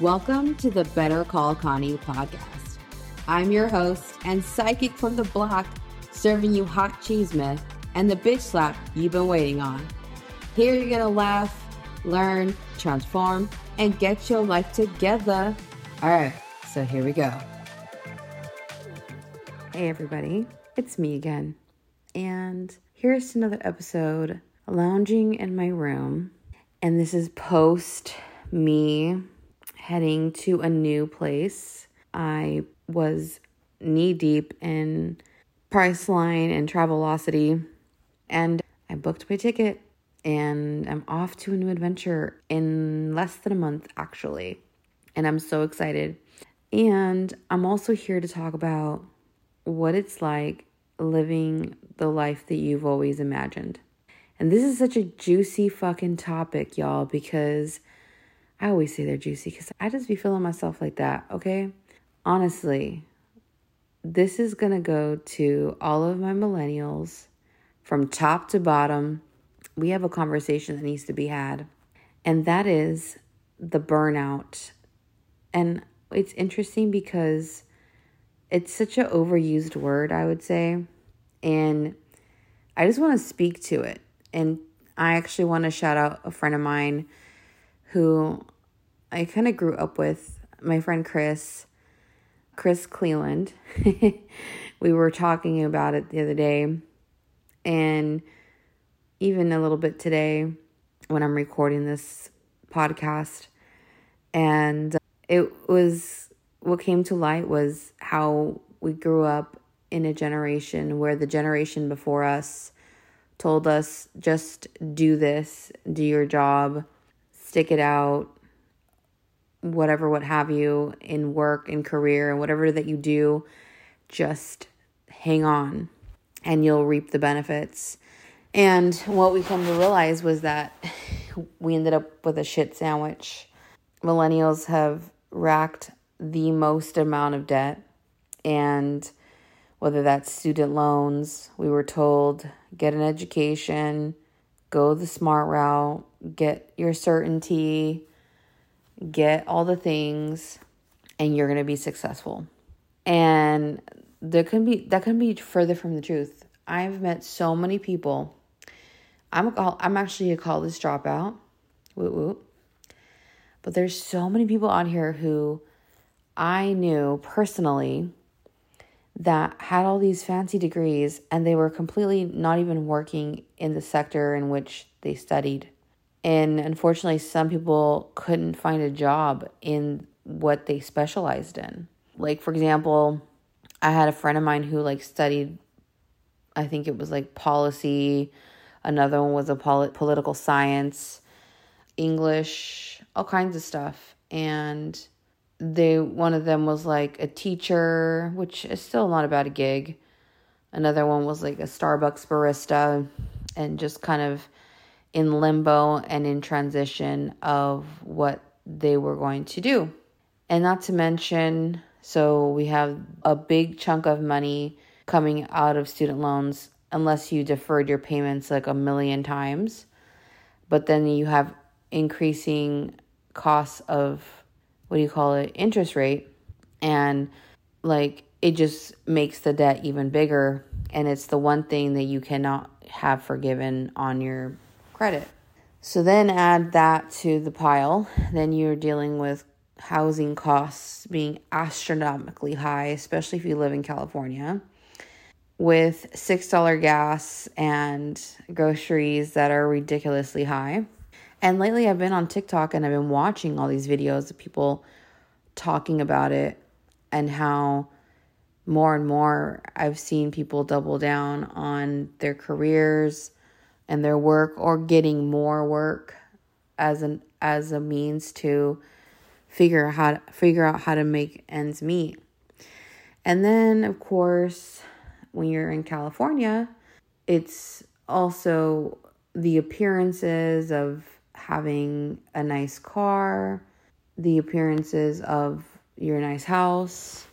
Welcome to the Better Call Connie podcast. I'm your host and psychic from the block, serving you hot cheese myth and the bitch slap you've been waiting on. Here you're gonna laugh, learn, transform, and get your life together. All right, so here we go. Hey, everybody, it's me again. And here's another episode lounging in my room. And this is post me heading to a new place. I was knee deep in Priceline and Travelocity, and I booked my ticket and I'm off to a new adventure in less than a month, actually. And I'm so excited. And I'm also here to talk about what it's like living the life that you've always imagined. And this is such a juicy fucking topic, y'all, because I always say they're juicy because I just be feeling myself like that, okay? Honestly, this is gonna go to all of my millennials from top to bottom. We have a conversation that needs to be had, and that is the burnout. And it's interesting because it's such an overused word, I would say. And I just want to speak to it. And I actually want to shout out a friend of mine who I kind of grew up with, my friend Chris, Chris Cleland. we were talking about it the other day. And even a little bit today when I'm recording this podcast. And it was what came to light was how we grew up in a generation where the generation before us told us just do this, do your job, stick it out, whatever, what have you, in work, in career, and whatever that you do, just hang on and you'll reap the benefits. And what we come to realize was that we ended up with a shit sandwich. Millennials have racked the most amount of debt and whether that's student loans, we were told get an education, go the smart route, get your certainty, get all the things and you're going to be successful. And there can be that can be further from the truth. I've met so many people. I'm a, I'm actually a college dropout. Woo woo. But there's so many people out here who I knew personally that had all these fancy degrees and they were completely not even working in the sector in which they studied. And unfortunately, some people couldn't find a job in what they specialized in. Like, for example, I had a friend of mine who like studied, I think it was like policy, another one was a polit- political science, English, all kinds of stuff. And they one of them was like a teacher, which is still not about a bad gig. Another one was like a Starbucks barista and just kind of in limbo and in transition of what they were going to do. And not to mention, so we have a big chunk of money coming out of student loans unless you deferred your payments like a million times. But then you have increasing costs of what do you call it interest rate and like it just makes the debt even bigger and it's the one thing that you cannot have forgiven on your credit. So then add that to the pile. Then you're dealing with housing costs being astronomically high especially if you live in california with $6 gas and groceries that are ridiculously high. And lately, I've been on TikTok and I've been watching all these videos of people talking about it and how more and more I've seen people double down on their careers and their work or getting more work as an as a means to figure how to, figure out how to make ends meet. And then of course, when you're in California, it's also the appearances of having a nice car, the appearances of your nice house,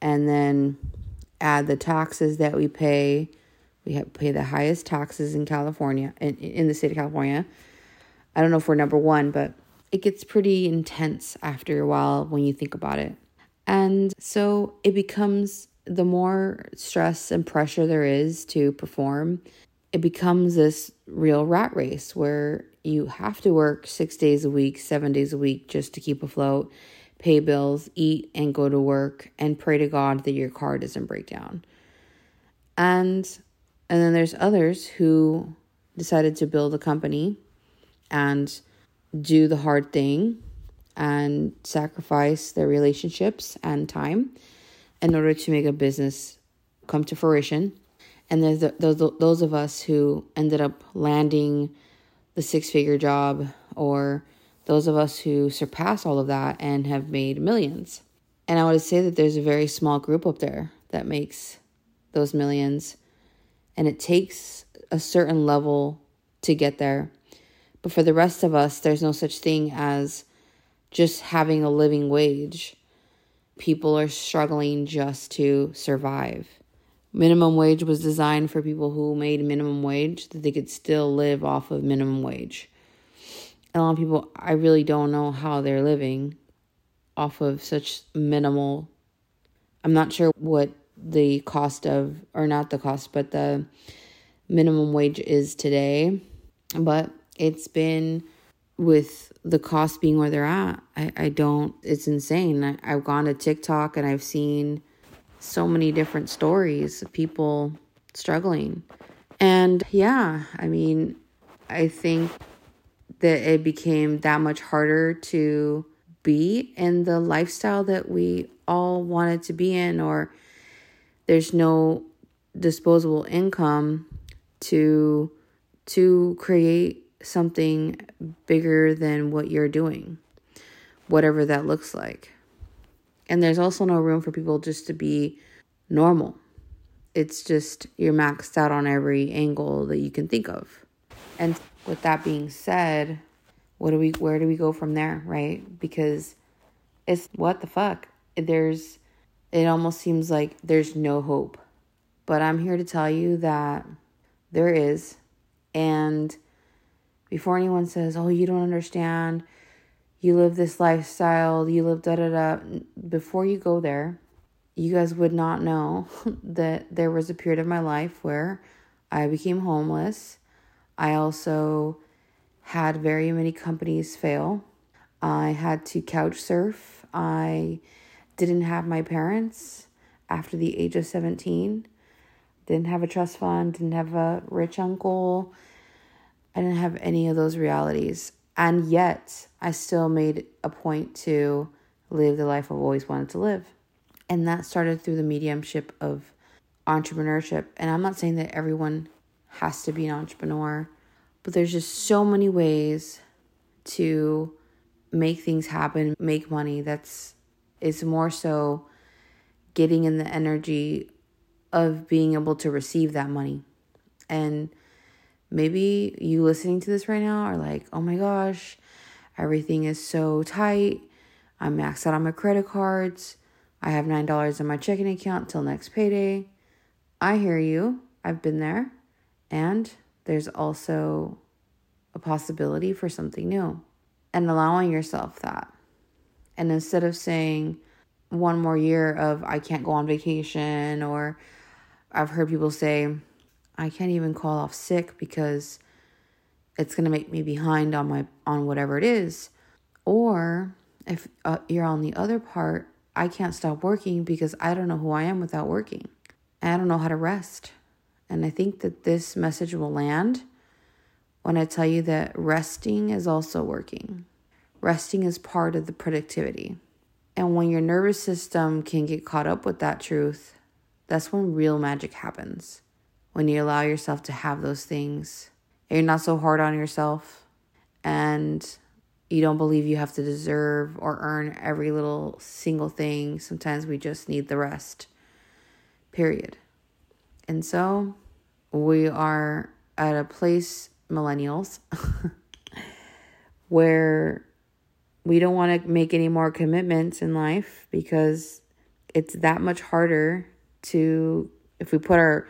and then add the taxes that we pay. We have pay the highest taxes in California, in, in the state of California. I don't know if we're number one, but it gets pretty intense after a while when you think about it. And so it becomes the more stress and pressure there is to perform, it becomes this real rat race where you have to work six days a week, seven days a week just to keep afloat, pay bills, eat, and go to work, and pray to God that your car doesn't break down. And and then there's others who decided to build a company and do the hard thing and sacrifice their relationships and time in order to make a business come to fruition. And there's the, those those of us who ended up landing the six figure job, or those of us who surpass all of that and have made millions. And I would say that there's a very small group up there that makes those millions, and it takes a certain level to get there. But for the rest of us, there's no such thing as just having a living wage. People are struggling just to survive. Minimum wage was designed for people who made minimum wage that they could still live off of minimum wage. And a lot of people, I really don't know how they're living off of such minimal. I'm not sure what the cost of, or not the cost, but the minimum wage is today. But it's been with the cost being where they're at. I, I don't, it's insane. I, I've gone to TikTok and I've seen so many different stories of people struggling. And yeah, I mean, I think that it became that much harder to be in the lifestyle that we all wanted to be in, or there's no disposable income to to create something bigger than what you're doing, whatever that looks like. And there's also no room for people just to be normal. It's just you're maxed out on every angle that you can think of. And with that being said, what do we where do we go from there, right? Because it's what the fuck. There's it almost seems like there's no hope. But I'm here to tell you that there is and before anyone says, oh, you don't understand, you live this lifestyle, you live da da da, before you go there, you guys would not know that there was a period of my life where I became homeless. I also had very many companies fail. I had to couch surf. I didn't have my parents after the age of 17. Didn't have a trust fund, didn't have a rich uncle, I didn't have any of those realities. And yet, I still made a point to live the life I've always wanted to live. And that started through the mediumship of entrepreneurship. And I'm not saying that everyone has to be an entrepreneur, but there's just so many ways to make things happen, make money. That's it's more so getting in the energy of being able to receive that money. And Maybe you listening to this right now are like, oh my gosh, everything is so tight. I'm maxed out on my credit cards. I have $9 in my checking account till next payday. I hear you. I've been there. And there's also a possibility for something new and allowing yourself that. And instead of saying one more year of I can't go on vacation, or I've heard people say, I can't even call off sick because it's going to make me behind on my on whatever it is. Or if uh, you're on the other part, I can't stop working because I don't know who I am without working. I don't know how to rest. And I think that this message will land when I tell you that resting is also working. Resting is part of the productivity. And when your nervous system can get caught up with that truth, that's when real magic happens when you allow yourself to have those things. and You're not so hard on yourself and you don't believe you have to deserve or earn every little single thing. Sometimes we just need the rest. Period. And so we are at a place, millennials, where we don't want to make any more commitments in life because it's that much harder to, if we put our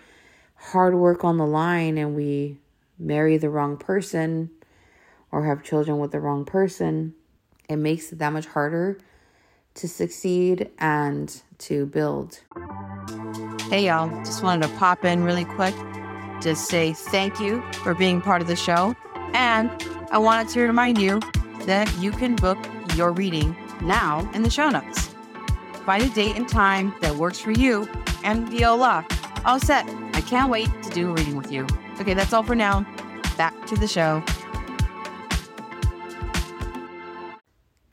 hard work on the line and we marry the wrong person or have children with the wrong person, it makes it that much harder to succeed and to build. Hey, y'all. Just wanted to pop in really quick to say thank you for being part of the show. And I wanted to remind you that you can book your reading now in the show notes. Find a date and time that works for you, and voila, all set. I can't wait to do a reading with you. Okay, that's all for now. Back to the show.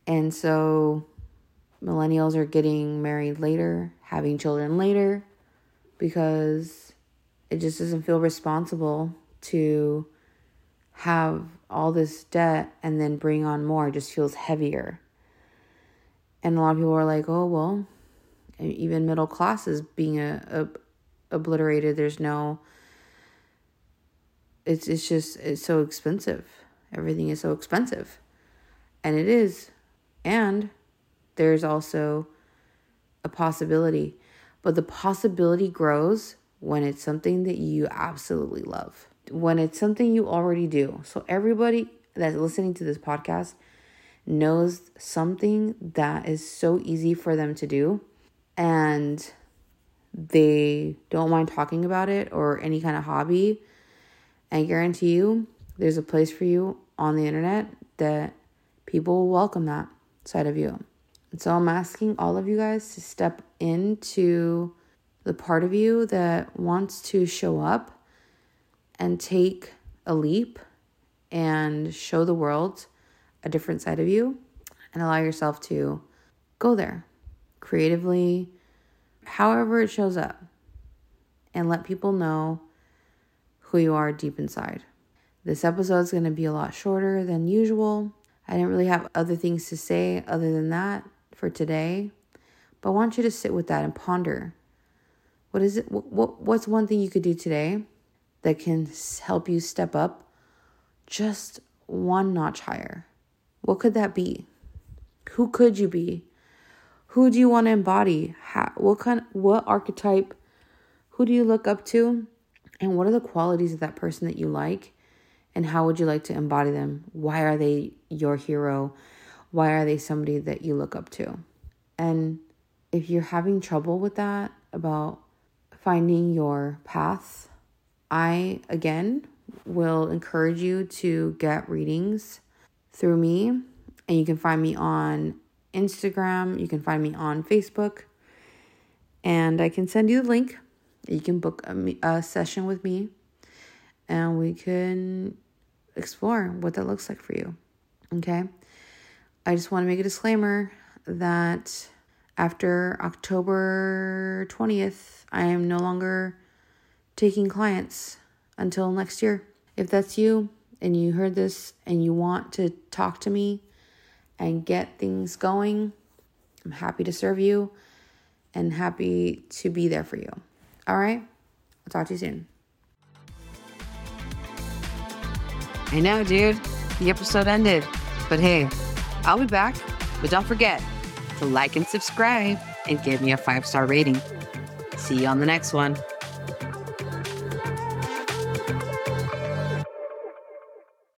And so millennials are getting married later, having children later, because it just doesn't feel responsible to have all this debt and then bring on more. Just feels heavier. And a lot of people are like, oh, well, even middle class is being uh, a, a obliterated. There's no, it's, it's just, it's so expensive. Everything is so expensive. And it is. And there's also a possibility. But the possibility grows when it's something that you absolutely love, when it's something you already do. So, everybody that's listening to this podcast knows something that is so easy for them to do and they don't mind talking about it or any kind of hobby. I guarantee you there's a place for you on the internet that people will welcome that side of you. And so I'm asking all of you guys to step into the part of you that wants to show up and take a leap and show the world a different side of you and allow yourself to go there creatively, however it shows up, and let people know who you are deep inside. This episode is going to be a lot shorter than usual. I didn't really have other things to say other than that for today, but I want you to sit with that and ponder. What is it? What, what's one thing you could do today that can help you step up just one notch higher? What could that be? Who could you be? Who do you want to embody? How, what kind what archetype who do you look up to? And what are the qualities of that person that you like? And how would you like to embody them? Why are they your hero? Why are they somebody that you look up to? And if you're having trouble with that about finding your path, I again will encourage you to get readings through me. And you can find me on Instagram, you can find me on Facebook, and I can send you the link. You can book a, a session with me, and we can explore what that looks like for you. Okay. I just want to make a disclaimer that after October 20th, I am no longer taking clients until next year. If that's you and you heard this and you want to talk to me and get things going, I'm happy to serve you and happy to be there for you. All right? I'll talk to you soon. I know, dude. The episode ended. But hey, I'll be back. But don't forget to like and subscribe and give me a five star rating. See you on the next one.